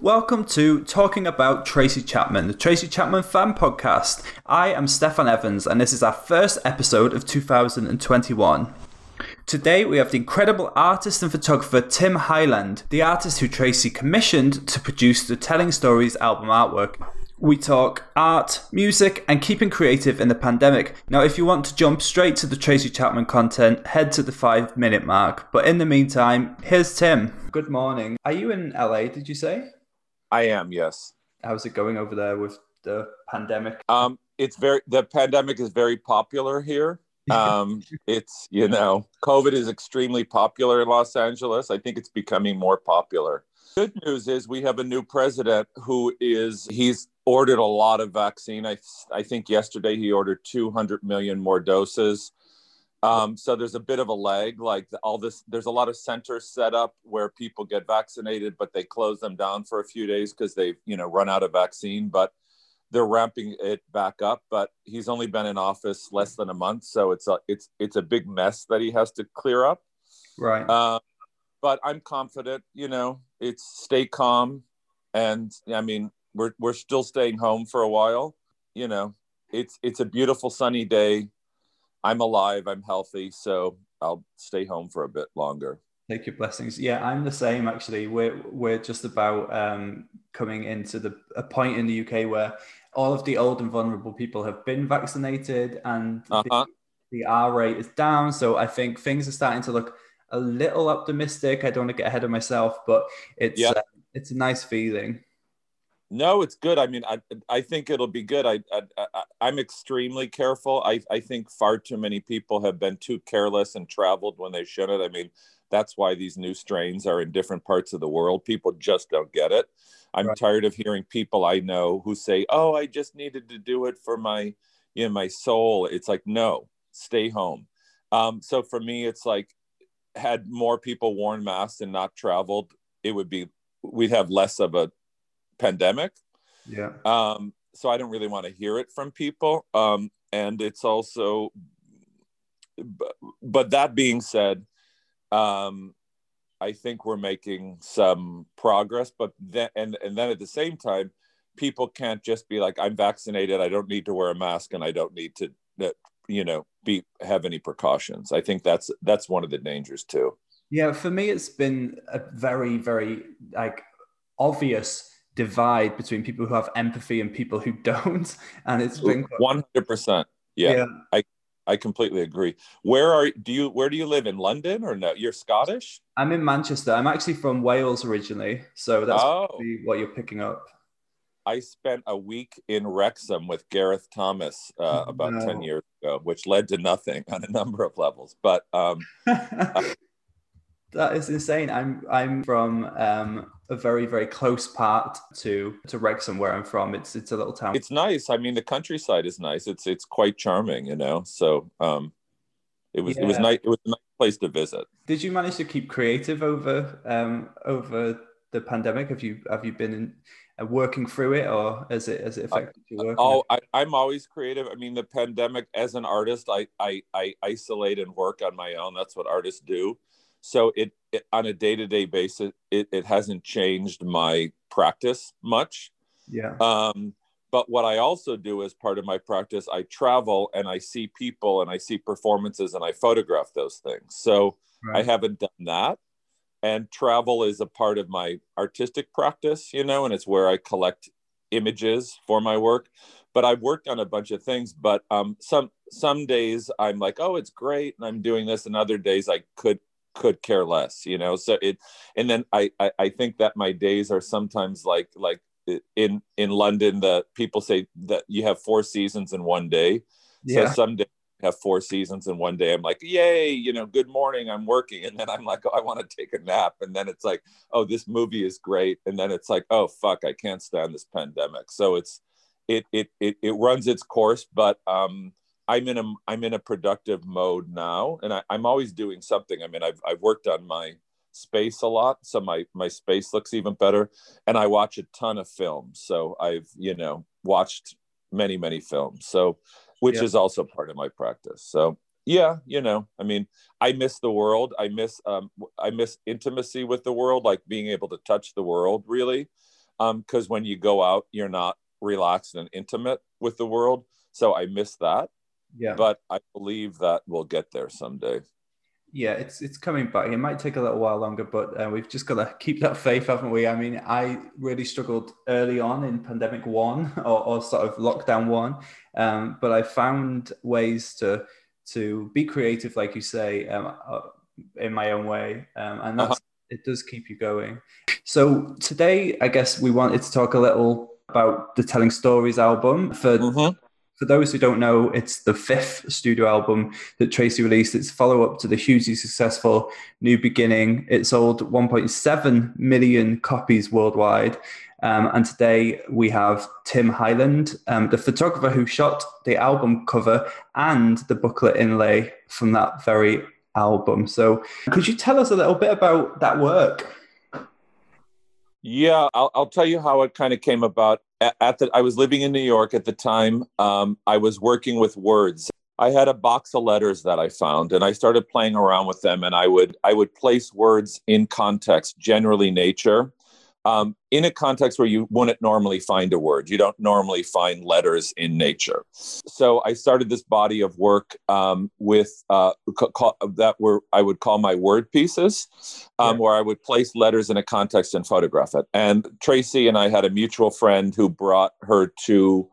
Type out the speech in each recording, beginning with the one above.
Welcome to Talking About Tracy Chapman, the Tracy Chapman fan podcast. I am Stefan Evans, and this is our first episode of 2021. Today, we have the incredible artist and photographer Tim Hailand, the artist who Tracy commissioned to produce the Telling Stories album artwork. We talk art, music, and keeping creative in the pandemic. Now, if you want to jump straight to the Tracy Chapman content, head to the five minute mark. But in the meantime, here's Tim. Good morning. Are you in LA, did you say? I am, yes. How's it going over there with the pandemic? Um, it's very the pandemic is very popular here. Um, it's you know, COVID is extremely popular in Los Angeles. I think it's becoming more popular. Good news is we have a new president who is he's ordered a lot of vaccine. I I think yesterday he ordered 200 million more doses. Um, so there's a bit of a lag. Like all this, there's a lot of centers set up where people get vaccinated, but they close them down for a few days because they've you know run out of vaccine. But they're ramping it back up. But he's only been in office less than a month, so it's a it's it's a big mess that he has to clear up. Right. Uh, but I'm confident. You know, it's stay calm, and I mean we're we're still staying home for a while. You know, it's it's a beautiful sunny day I'm alive, I'm healthy, so I'll stay home for a bit longer. Take your blessings. Yeah, I'm the same actually. We're we're just about um, coming into the a point in the UK where all of the old and vulnerable people have been vaccinated, and uh-huh. the, the R rate is down. So I think things are starting to look a little optimistic. I don't want to get ahead of myself, but it's yeah. uh, it's a nice feeling. No, it's good. I mean, I I think it'll be good. I, I, I am extremely careful. I I think far too many people have been too careless and traveled when they shouldn't. I mean, that's why these new strains are in different parts of the world. People just don't get it. I'm right. tired of hearing people I know who say, "Oh, I just needed to do it for my you know my soul." It's like, no, stay home. Um, so for me, it's like had more people worn masks and not traveled, it would be we'd have less of a pandemic. Yeah. Um, so I don't really want to hear it from people. Um, and it's also, but, but that being said, um, I think we're making some progress. But then, and and then at the same time, people can't just be like, "I'm vaccinated. I don't need to wear a mask, and I don't need to, you know, be have any precautions." I think that's that's one of the dangers too. Yeah, for me, it's been a very, very like obvious divide between people who have empathy and people who don't and it's been one hundred percent. yeah, i i completely agree where are do you where do you live in london or no you're scottish i'm in manchester i'm actually from wales originally so that's oh. what you're picking up i spent a week in wrexham with gareth thomas uh, about no. 10 years ago which led to nothing on a number of levels but um that is insane. I'm I'm from um, a very very close part to to Wrexham, where I'm from. It's it's a little town. It's nice. I mean, the countryside is nice. It's it's quite charming, you know. So um, it was yeah. it was nice. It was a nice place to visit. Did you manage to keep creative over um over the pandemic? Have you have you been in, uh, working through it, or has it has it affected your work? Oh, I, I'm always creative. I mean, the pandemic as an artist, I I I isolate and work on my own. That's what artists do so it, it on a day-to-day basis it, it hasn't changed my practice much. Yeah. Um but what i also do as part of my practice i travel and i see people and i see performances and i photograph those things. So right. i haven't done that. And travel is a part of my artistic practice you know and it's where i collect images for my work. But i've worked on a bunch of things but um, some some days i'm like oh it's great and i'm doing this and other days i could could care less you know? So it and then I, I i think that my days are sometimes like like in in london the people say that you have four seasons in one day. Yeah. so some days have four seasons in one day. I'm like yay you know good morning i'm working. And then i'm like oh, i want to take a nap. And then it's like oh this movie is great. And then it's like oh fuck i can't stand this pandemic. So it's it it it, it runs its course but um I'm in a I'm in a productive mode now, and I, am always doing something. I mean, I've I've worked on my space a lot, so my my space looks even better, and I watch a ton of films. So I've you know watched many many films, so which yeah. is also part of my practice. So yeah, you know, I mean, I miss the world. I miss um I miss intimacy with the world, like being able to touch the world really. because um, when you go out, you're not relaxed and intimate with the world. So I miss that. Yeah. But I believe that we'll get there someday. Yeah, it's it's coming back. It might take a little while longer, but uh, we've just got to keep that faith, haven't we? I mean, I really struggled early on in pandemic one or, or sort of lockdown one, um, but I found ways to to be creative, like you say, um, uh, in my own way, um, and that's uh-huh. it does keep you going. So today, I guess we wanted to talk a little about the Telling Stories album for. Mm-hmm for those who don't know, it's the fifth studio album that Tracy released. It's follow up to the hugely successful New Beginning. It sold 1.7 million copies worldwide. Um, and today we have Tim Hailand, um, the photographer who shot the album cover and the booklet inlay from that very album. So, could you tell us a little bit about that work? Yeah, I'll, I'll tell you how it kind of came about at the I was living in New York at the time. Um, I was working with words. I had a box of letters that I found, and I started playing around with them. And I would I would place words in context, generally nature, um, in a context where you wouldn't normally find a word. You don't normally find letters in nature. So I started this body of work um, with uh, that were I would call my word pieces, um, yeah. where I would place letters in a context and photograph it. And Tracy and I had a mutual friend who brought her to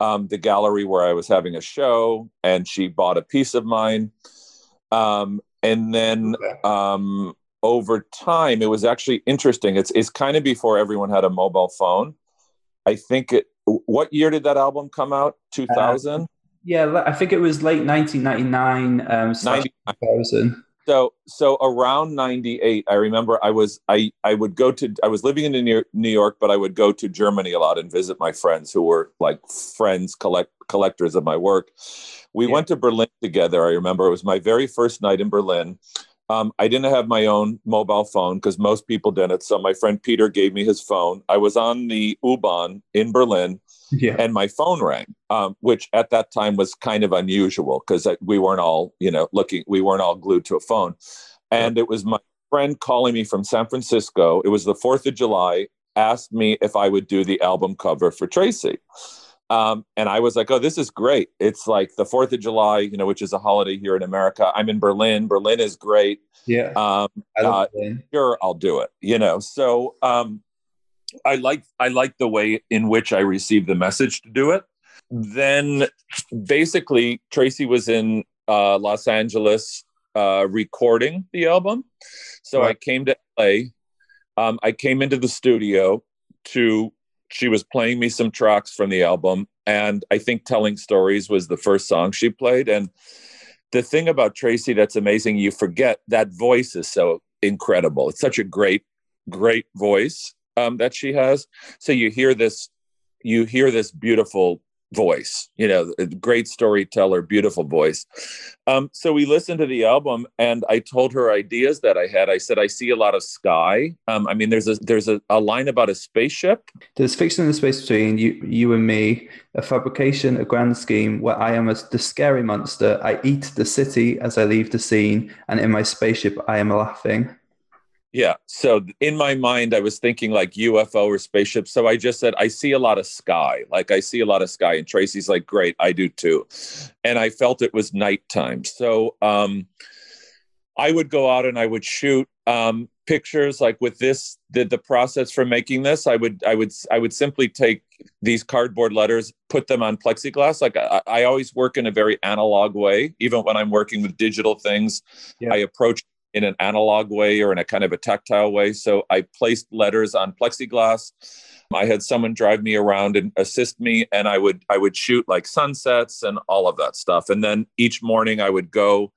um, the gallery where I was having a show, and she bought a piece of mine. Um, and then um, over time, it was actually interesting. It's it's kind of before everyone had a mobile phone. I think it. What year did that album come out? Two thousand. Uh, yeah, I think it was late nineteen ninety nine. Um, 2000. So so around ninety eight, I remember I was I I would go to I was living in New York, but I would go to Germany a lot and visit my friends who were like friends collect collectors of my work. We yeah. went to Berlin together. I remember it was my very first night in Berlin um, I didn't have my own mobile phone because most people didn't. So my friend Peter gave me his phone. I was on the U-Bahn in Berlin, yeah. and my phone rang, um, which at that time was kind of unusual because we weren't all, you know, looking. We weren't all glued to a phone, and yeah. it was my friend calling me from San Francisco. It was the Fourth of July. Asked me if I would do the album cover for Tracy. Um, and I was like, oh, this is great. It's like the 4th of July, you know, which is a holiday here in America. I'm in Berlin. Berlin is great. Yeah. Um, uh, sure, I'll do it, you know. So um, I like I like the way in which I received the message to do it. Then basically, Tracy was in uh, Los Angeles uh, recording the album. So right. I came to LA. Um, I came into the studio to she was playing me some tracks from the album and i think telling stories was the first song she played. And the thing about tracy that's amazing you forget that voice is so incredible. It's such a great great voice um, that she has. So you hear this you hear this beautiful voice you know great storyteller beautiful voice. Um, so we listened to the album and i told her ideas that i had. I said i see a lot of sky. Um, i mean there's a there's a, a, line about a spaceship. There's fiction in the space between you you and me a fabrication a grand scheme where i am a, the scary monster. I eat the city as i leave the scene and in my spaceship i am laughing yeah. So in my mind, I was thinking like UFO or spaceship. So I just said, I see a lot of sky. Like I see a lot of sky. And Tracy's like, great, I do too. And I felt it was nighttime. So um, I would go out and I would shoot um, pictures like with this the, the process for making this i would i would i would simply take these cardboard letters put them on plexiglass like i, I always work in a very analog way even when i'm working with digital things yeah. i approach in an analog way or in a kind of a tactile way. So I placed letters on plexiglass. I had someone drive me around and assist me, and I would I would shoot like sunsets and all of that stuff. And then each morning I would go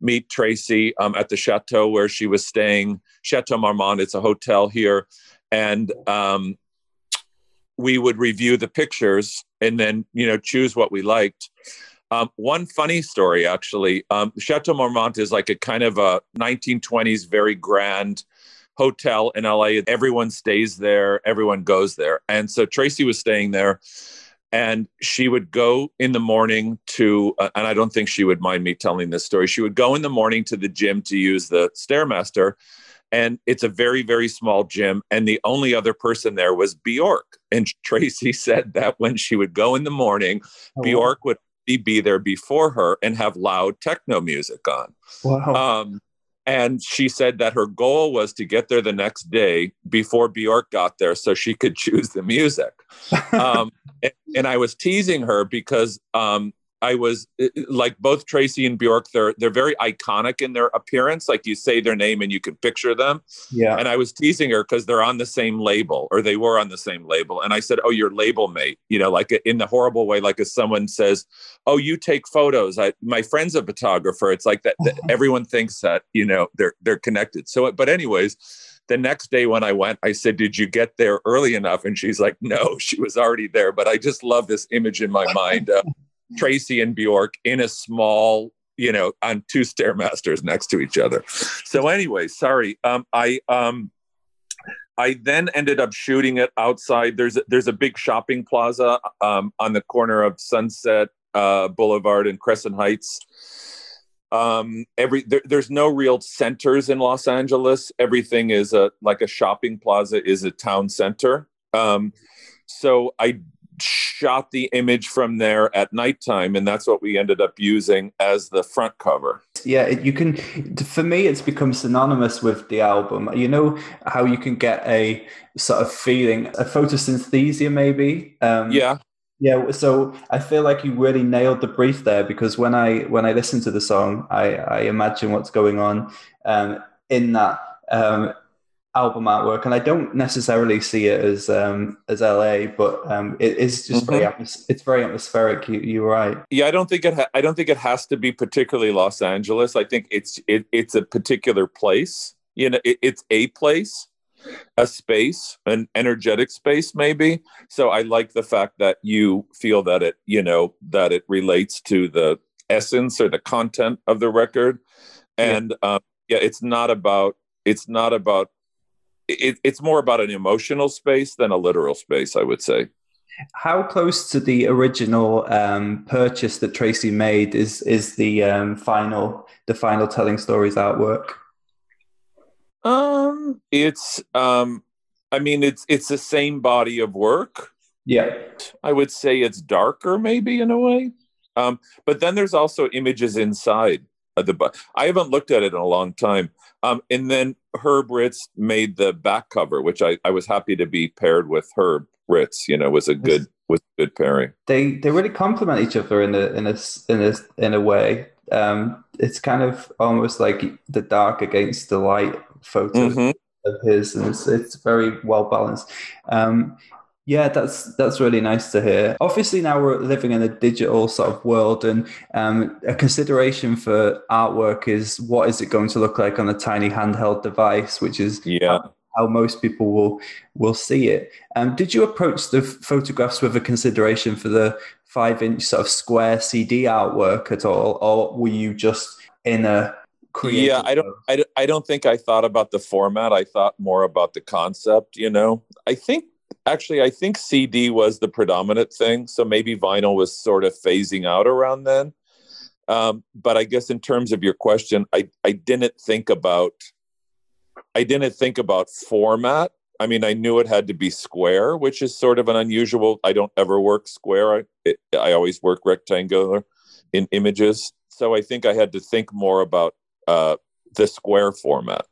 meet Tracy um, at the chateau where she was staying, Chateau Marmont. It's a hotel here, and um, we would review the pictures and then you know choose what we liked. Um, one funny story, actually. Um, Chateau Marmont is like a kind of a 1920s, very grand hotel in LA. Everyone stays there, everyone goes there. And so Tracy was staying there, and she would go in the morning to, uh, and I don't think she would mind me telling this story. She would go in the morning to the gym to use the Stairmaster. and it's a very very small gym and the only other person there was bjork and tracy said that when she would go in the morning oh, bjork wow. would be there before her and have loud techno music on wow. Um, and she said that her goal was to get there the next day before Bjork got there so she could choose the music. Um, and, and, I was teasing her because um, I was like both Tracy and Bjork. They're they're very iconic in their appearance. Like you say their name and you can picture them. Yeah. And I was teasing her because they're on the same label, or they were on the same label. And I said, "Oh, your label mate." You know, like in the horrible way, like if someone says, "Oh, you take photos." I, my friend's a photographer. It's like that. that everyone thinks that you know they're they're connected. So, but anyways the next day when I went, I said, Did you get there early enough? And she's like, No, she was already there. But I just love this image in my mind. Uh, Tracy and Bjork in a small, you know, on two stairmasters next to each other. So anyway, sorry. Um, I um, I then ended up shooting it outside. There's a, there's a big shopping plaza um, on the corner of Sunset uh, Boulevard and Crescent Heights. Um, every there, there's no real centers in Los Angeles. Everything is a like a shopping plaza is a town center. Um, so I shot the image from there at nighttime, and that's what we ended up using as the front cover. Yeah, you can. For me, it's become synonymous with the album. You know how you can get a sort of feeling, a photosynthesia, maybe. Um, yeah. Yeah, so I feel like you really nailed the brief there because when I when I listen to the song, I, I imagine what's going on um, in that. Um, album artwork, and I don't necessarily see it as um, as LA, but um, it is just mm-hmm. very atmos- it's very atmospheric. You, you're right. Yeah, I don't think it. Ha- I don't think it has to be particularly Los Angeles. I think it's it, it's a particular place. You know, it, it's a place, a space, an energetic space, maybe. So I like the fact that you feel that it, you know, that it relates to the essence or the content of the record, and yeah, um, yeah it's not about it's not about it, it's more about an emotional space than a literal space, I would say. How close to the original um, purchase that Tracy made is is the um, final the final telling stories artwork? Um, it's um, I mean it's it's the same body of work. Yeah, I would say it's darker, maybe in a way. Um, but then there's also images inside of the. I haven't looked at it in a long time. Um, and then Herb Ritts made the back cover, which I, I was happy to be paired with Herb Ritts. You know, was a good was a good pairing. They they really complement each other in a in a in a in a way. Um, it's kind of almost like the dark against the light photo mm-hmm. of his, and it's it's very well balanced. Um, yeah, that's that's really nice to hear. Obviously, now we're living in a digital sort of world, and um, a consideration for artwork is what is it going to look like on a tiny handheld device, which is yeah. how, how most people will will see it. Um, did you approach the photographs with a consideration for the five inch sort of square CD artwork at all, or were you just in a yeah i don't I, I don't think i thought about the format i thought more about the concept you know i think actually i think cd was the predominant thing so maybe vinyl was sort of phasing out around then. Um, but i guess in terms of your question i i didn't think about i didn't think about format. I mean i knew it had to be square which is sort of an unusual i don't ever work square. I it, i always work rectangular in images. So i think i had to think more about uh, the square format.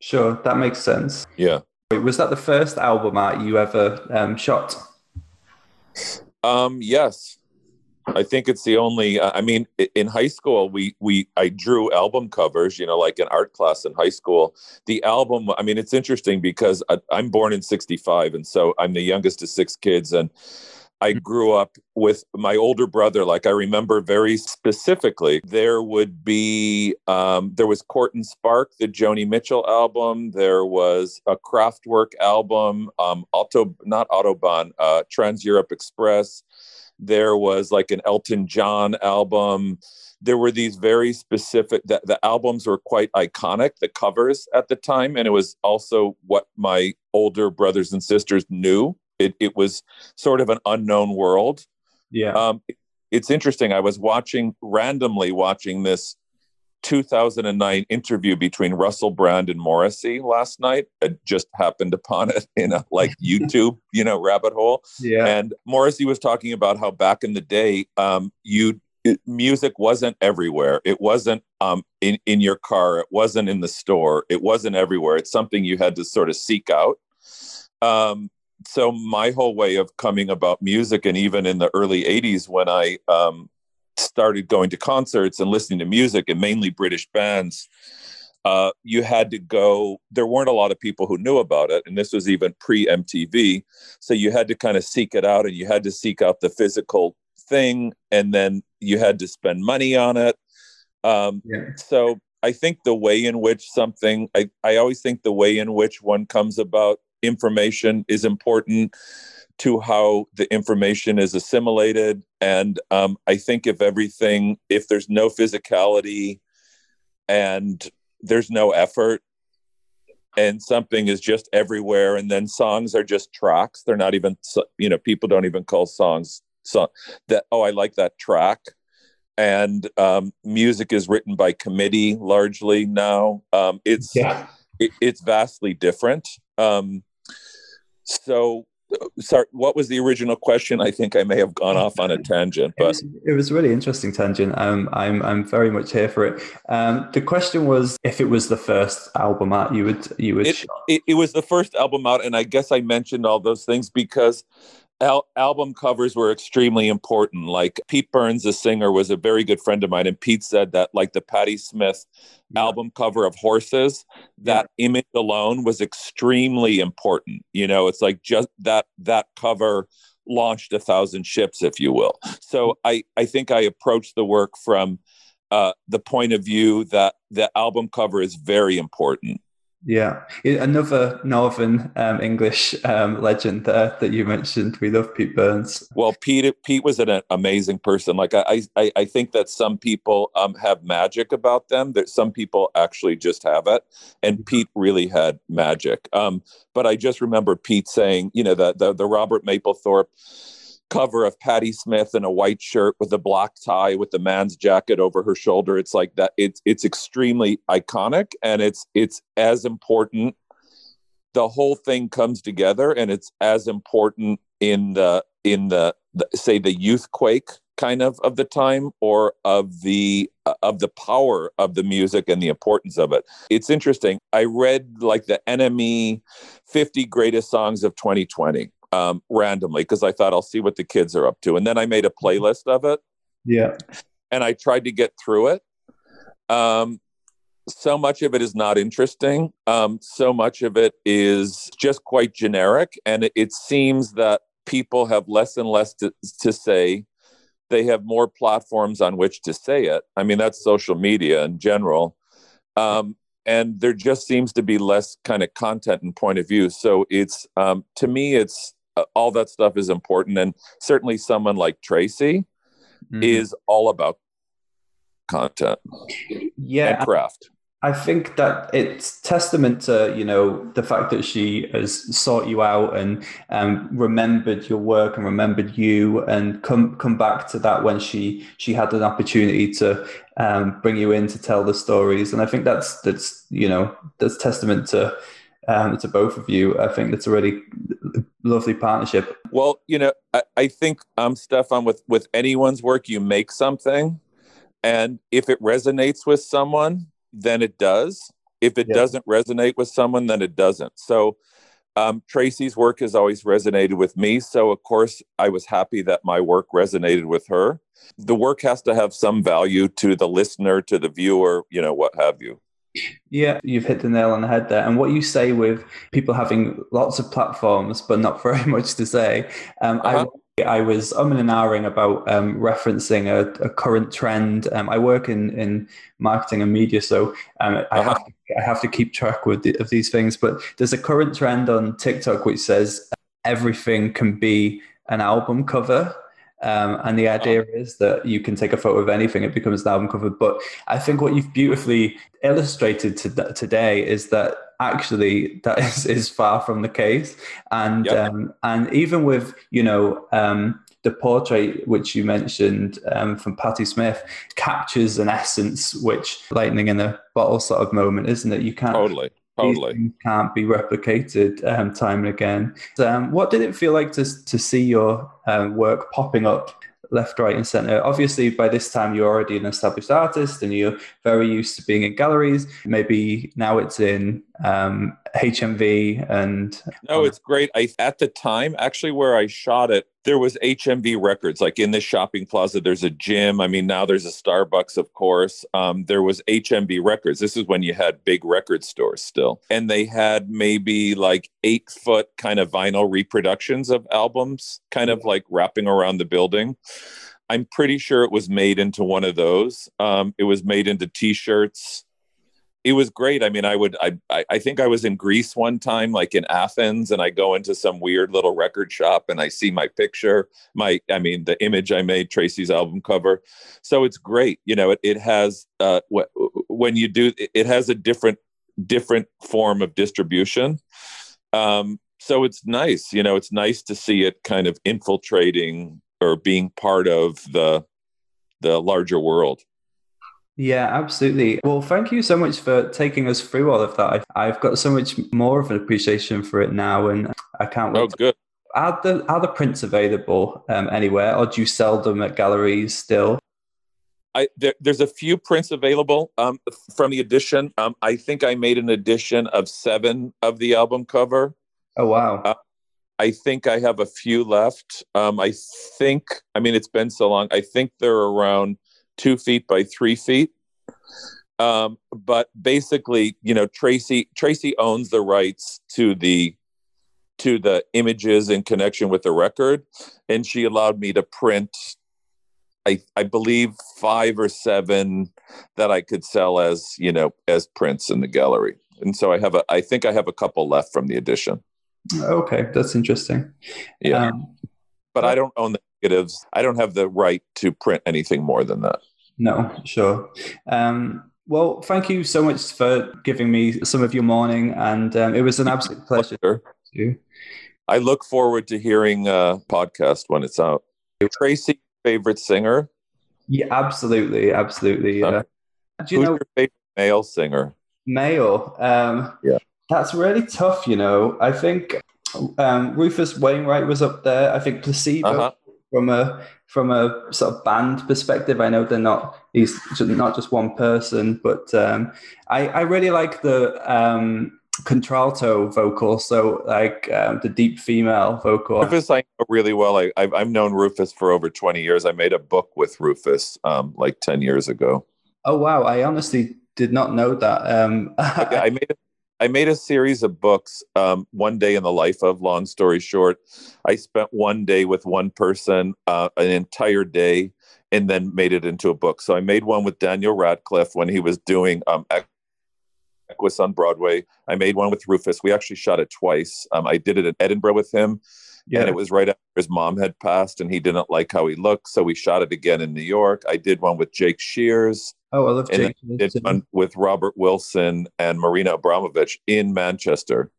Sure that makes sense. Yeah was that the first album art you ever um, shot? Um, yes, I think it's the only. Uh, I mean, in high school, we we I drew album covers. You know, like in art class in high school. The album. I mean, it's interesting because I, I'm born in '65, and so I'm the youngest of six kids, and I grew up with my older brother. Like I remember very specifically, there would be um, there was Court and Spark, the Joni Mitchell album. There was a Kraftwerk album, um, Auto not Autobahn, uh, Trans Europe Express. There was like an Elton John album. There were these very specific. The, the albums were quite iconic. The covers at the time, and it was also what my older brothers and sisters knew it, it was sort of an unknown world. Yeah. Um, it's interesting. I was watching randomly watching this 2009 interview between Russell Brand and Morrissey last night. I just happened upon it in a like YouTube, you know, rabbit hole. Yeah. And Morrissey was talking about how back in the day, um, you music wasn't everywhere. It wasn't um, in in your car. It wasn't in the store. It wasn't everywhere. It's something you had to sort of seek out. Um, so my whole way of coming about music, and even in the early '80s when I um, started going to concerts and listening to music, and mainly British bands, uh, you had to go. There weren't a lot of people who knew about it, and this was even pre MTV. So you had to kind of seek it out, and you had to seek out the physical thing, and then you had to spend money on it. Um, yeah. So I think the way in which something, I, I always think the way in which one comes about information is important to how the information is assimilated. And um, I think if everything, if there's no physicality and there's no effort, and something is just everywhere, and then songs are just tracks, they're not even, you know, people don't even call songs song that, oh, I like that track. And um, music is written by committee largely now. Um, it's, yeah. it, it's vastly different. Um, so sorry what was the original question? I think i may have gone off on a tangent but it was, a really interesting tangent. Um, i'm i'm very much here for it. Um, the question was if it was the first album out you would you would it, it, it was the first album out and i guess i mentioned all those things because al- album covers were extremely important. Like Pete Burns, the singer, was a very good friend of mine, and Pete said that like the Patti Smith yeah. album cover of Horses, that yeah. image alone was extremely important. You know, it's like just that that cover launched a thousand ships, if you will. So I I think I approached the work from uh, the point of view that the album cover is very important yeah, another Northern um, English um, legend there that you mentioned. We love Pete Burns. Well, Pete Pete was an amazing person. Like I I, I think that some people um, have magic about them. That some people actually just have it, and mm-hmm. Pete really had magic. Um, but I just remember Pete saying, you know, the the, the Robert Mapplethorpe cover of Patti Smith in a white shirt with a black tie with the man's jacket over her shoulder. It's like that. It's it's extremely iconic and it's it's as important. The whole thing comes together and it's as important in the in the, the say the youth quake kind of of the time or of the uh, of the power of the music and the importance of it. It's interesting. I read like the NME 50 greatest songs of 2020 um, randomly because I thought I'll see what the kids are up to. And then I made a mm-hmm. playlist of it. Yeah. And I tried to get through it. Um, so much of it is not interesting. Um, so much of it is just quite generic. And it, it seems that people have less and less to, to say. They have more platforms on which to say it. I mean, that's social media in general. Um, and there just seems to be less kind of content and point of view. So it's, um, to me, it's all that stuff is important and certainly someone like tracy mm-hmm. is all about content yeah and craft I think that it's testament to you know the fact that she has sought you out and um, remembered your work and remembered you and come come back to that when she she had an opportunity to um, bring you in to tell the stories and I think that's that's you know that's testament to um, to both of you. I think that's a really lovely partnership. Well, you know, I, I think um, Stefan, with with anyone's work, you make something, and if it resonates with someone, then it does. If it yeah. doesn't resonate with someone, then it doesn't. So. Um, Tracy's work has always resonated with me. So, of course, I was happy that my work resonated with her. The work has to have some value to the listener, to the viewer, you know, what have you. Yeah, you've hit the nail on the head there. And what you say with people having lots of platforms but not very much to say, um, uh-huh. I I was umming and ahhing about um, referencing a, a, current trend. Um, I work in, in marketing and media, so um, I, uh-huh. have to, I have to keep track with the, of these things. But there's a current trend on TikTok which says everything can be an album cover. Um, and the idea is that you can take a photo of anything, it becomes an album cover. But I think what you've beautifully illustrated to today is that actually that is, is far from the case. And yep. um, and even with you know um, the portrait which you mentioned um, from Patti Smith captures an essence which lightning in a bottle sort of moment, isn't it? You can't totally. Totally can't be replicated um, time and again. Um, what did it feel like to to see your um, work popping up left, right, and center. Obviously, by this time, you're already an established artist and you're very used to being in galleries. Maybe now it's in um, HMV and. No, it's great. I at the time, actually, where I shot it, there was HMV Records. Like in this shopping plaza, there's a gym. I mean, now there's a Starbucks, of course. Um, there was HMV Records. This is when you had big record stores still, and they had maybe like eight foot kind of vinyl reproductions of albums, kind of like wrapping around the building. I'm pretty sure it was made into one of those. Um, it was made into T-shirts it was great. I mean, I would, I, I think I was in Greece one time, like in Athens, and I go into some weird little record shop and I see my picture, my, I mean, the image I made, Tracy's album cover. So it's great. You know, it, it has, uh, when you do, it has a different, different form of distribution. Um, so it's nice, you know, it's nice to see it kind of infiltrating or being part of the, the larger world. Yeah, absolutely. Well, thank you so much for taking us through all of that. I've got so much more of an appreciation for it now, and I can't wait. Oh, good. Are the are the prints available um, anywhere, or do you sell them at galleries still? I, there, there's a few prints available um, from the edition. Um, I think I made an edition of seven of the album cover. Oh wow! Uh, I think I have a few left. Um, I think, I mean, it's been so long. I think they're around two feet by three feet. Um, but basically, you know, Tracy Tracy owns the rights to the to the images in connection with the record, and she allowed me to print. I, I believe five or seven that I could sell as you know as prints in the gallery, and so I have a I think I have a couple left from the edition. Okay, that's interesting. Yeah, um, but I don't own the negatives. I don't have the right to print anything more than that. No, sure. Um, well, thank you so much for giving me some of your morning, and um, it was an absolute pleasure. pleasure. I look forward to hearing a podcast when it's out. Tracy, favorite singer? Yeah, absolutely, absolutely. Uh, do you Who's know your favorite male singer? Male, um, yeah, that's really tough. You know, I think um, Rufus Wainwright was up there. I think Placebo uh-huh. From a from a sort of band perspective, I know they're not he's not just one person, but um, I, I really like the um, contralto vocal, so like um, the deep female vocal. Rufus, I know really well. I, I've, I've known Rufus for over twenty years. I made a book with Rufus um, like ten years ago. Oh wow! I honestly did not know that. Um, I made a I made a series of books. Um, one day in the life of. Long story short, I spent one day with one person, uh, an entire day, and then made it into a book. So I made one with Daniel Radcliffe when he was doing um, Equus on Broadway. I made one with Rufus. We actually shot it twice. Um, I did it in Edinburgh with him. Yeah. And it was right after his mom had passed, and he didn't like how he looked. So we shot it again in New York. I did one with Jake Shears. Oh, I love and Jake. did one with Robert Wilson and Marina Abramovich in Manchester.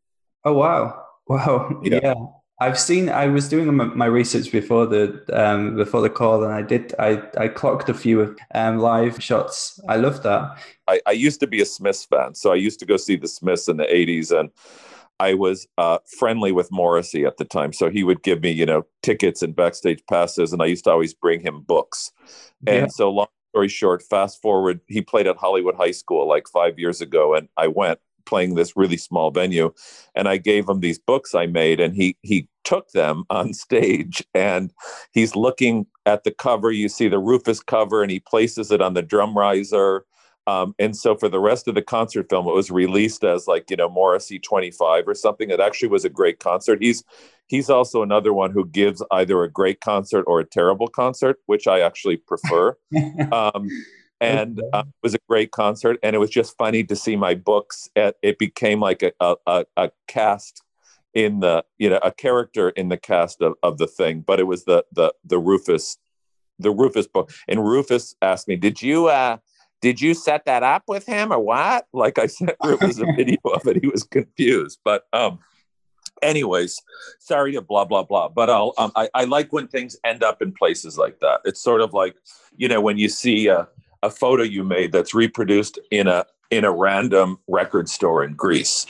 Oh wow, wow, yeah. yeah. I've seen. I was doing my research before the um, before the call, and I did. I, I clocked a few um, live shots. I love that. I, I used to be a Smiths fan, so I used to go see the Smiths in the '80s, and I was uh, friendly with Morrissey at the time, so he would give me, you know, tickets and backstage passes, and I used to always bring him books. And yeah. so, long story short, fast forward, he played at Hollywood High School like five years ago, and I went playing this really small venue, and I gave him these books I made, and he he took them on stage, and he's looking at the cover. You see the Rufus cover, and he places it on the drum riser um, and so for the rest of the concert film, it was released as like, you know, Morrissey 25 or something. It actually was a great concert. He's he's also another one who gives either a great concert or a terrible concert, which I actually prefer. um, and uh, it was a great concert. And it was just funny to see my books. At, it became like a, a, a cast in the, you know, a character in the cast of, of the thing. But it was the the the Rufus, the Rufus book. And Rufus asked me, "Did you?" uh did you set that up with him or what? Like I said, it was a video of it. He was confused, but um, anyways sorry to blah blah blah but i'll um, I, I like when things end up in places like that. It's sort of like you know when you see a, a photo you made that's reproduced in a in a random record store in greece.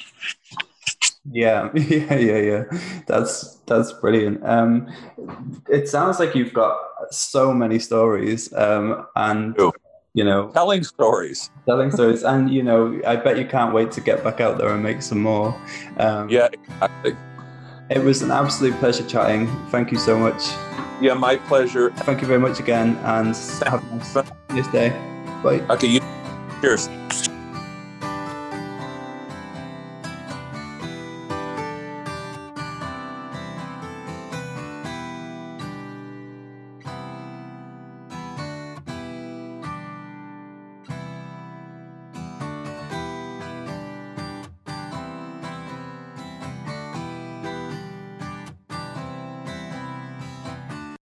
Yeah. Yeah yeah yeah. That's that's brilliant. Um it sounds like you've got so many stories um and Ooh you know telling stories. telling stories. And you know i bet you can't wait to get back out there and make some more. Um, yeah exactly. it was an absolute pleasure chatting. Thank you so much. Yeah my pleasure. Thank you very much again and have a nice, nice day. Bye. Okay you cheers